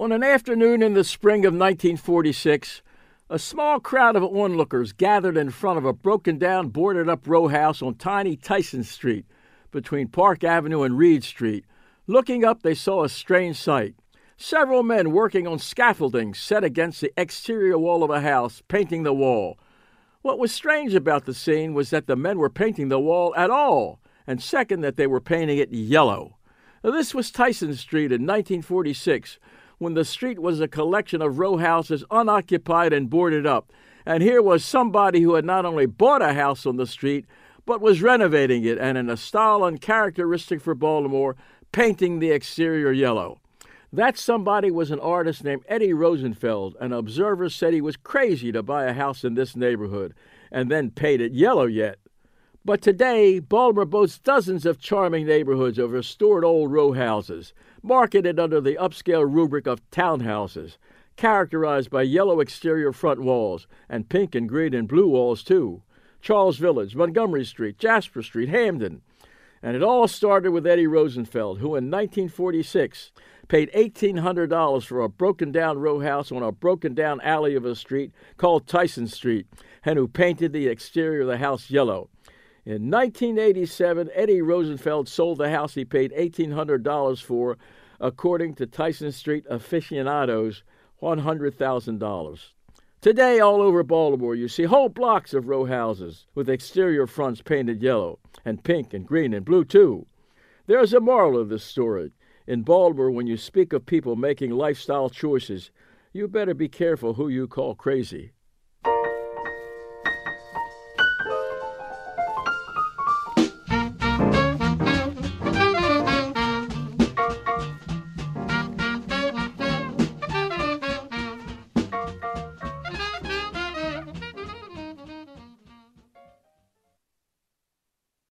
On an afternoon in the spring of 1946, a small crowd of onlookers gathered in front of a broken down, boarded up row house on tiny Tyson Street between Park Avenue and Read Street. Looking up, they saw a strange sight. Several men working on scaffolding set against the exterior wall of a house, painting the wall. What was strange about the scene was that the men were painting the wall at all, and second, that they were painting it yellow. This was Tyson Street in 1946 when the street was a collection of row houses unoccupied and boarded up. And here was somebody who had not only bought a house on the street, but was renovating it and in a style uncharacteristic for Baltimore, painting the exterior yellow. That somebody was an artist named Eddie Rosenfeld, and observers said he was crazy to buy a house in this neighborhood and then paint it yellow yet. But today, Baltimore boasts dozens of charming neighborhoods of restored old row houses, marketed under the upscale rubric of townhouses, characterized by yellow exterior front walls and pink and green and blue walls, too. Charles Village, Montgomery Street, Jasper Street, Hampden. And it all started with Eddie Rosenfeld, who in 1946 paid $1,800 for a broken down row house on a broken down alley of a street called Tyson Street, and who painted the exterior of the house yellow. In 1987, Eddie Rosenfeld sold the house he paid $1,800 for, according to Tyson Street aficionados, $100,000. Today, all over Baltimore, you see whole blocks of row houses with exterior fronts painted yellow, and pink and green and blue, too. There is a moral of this story. In Baltimore, when you speak of people making lifestyle choices, you better be careful who you call crazy.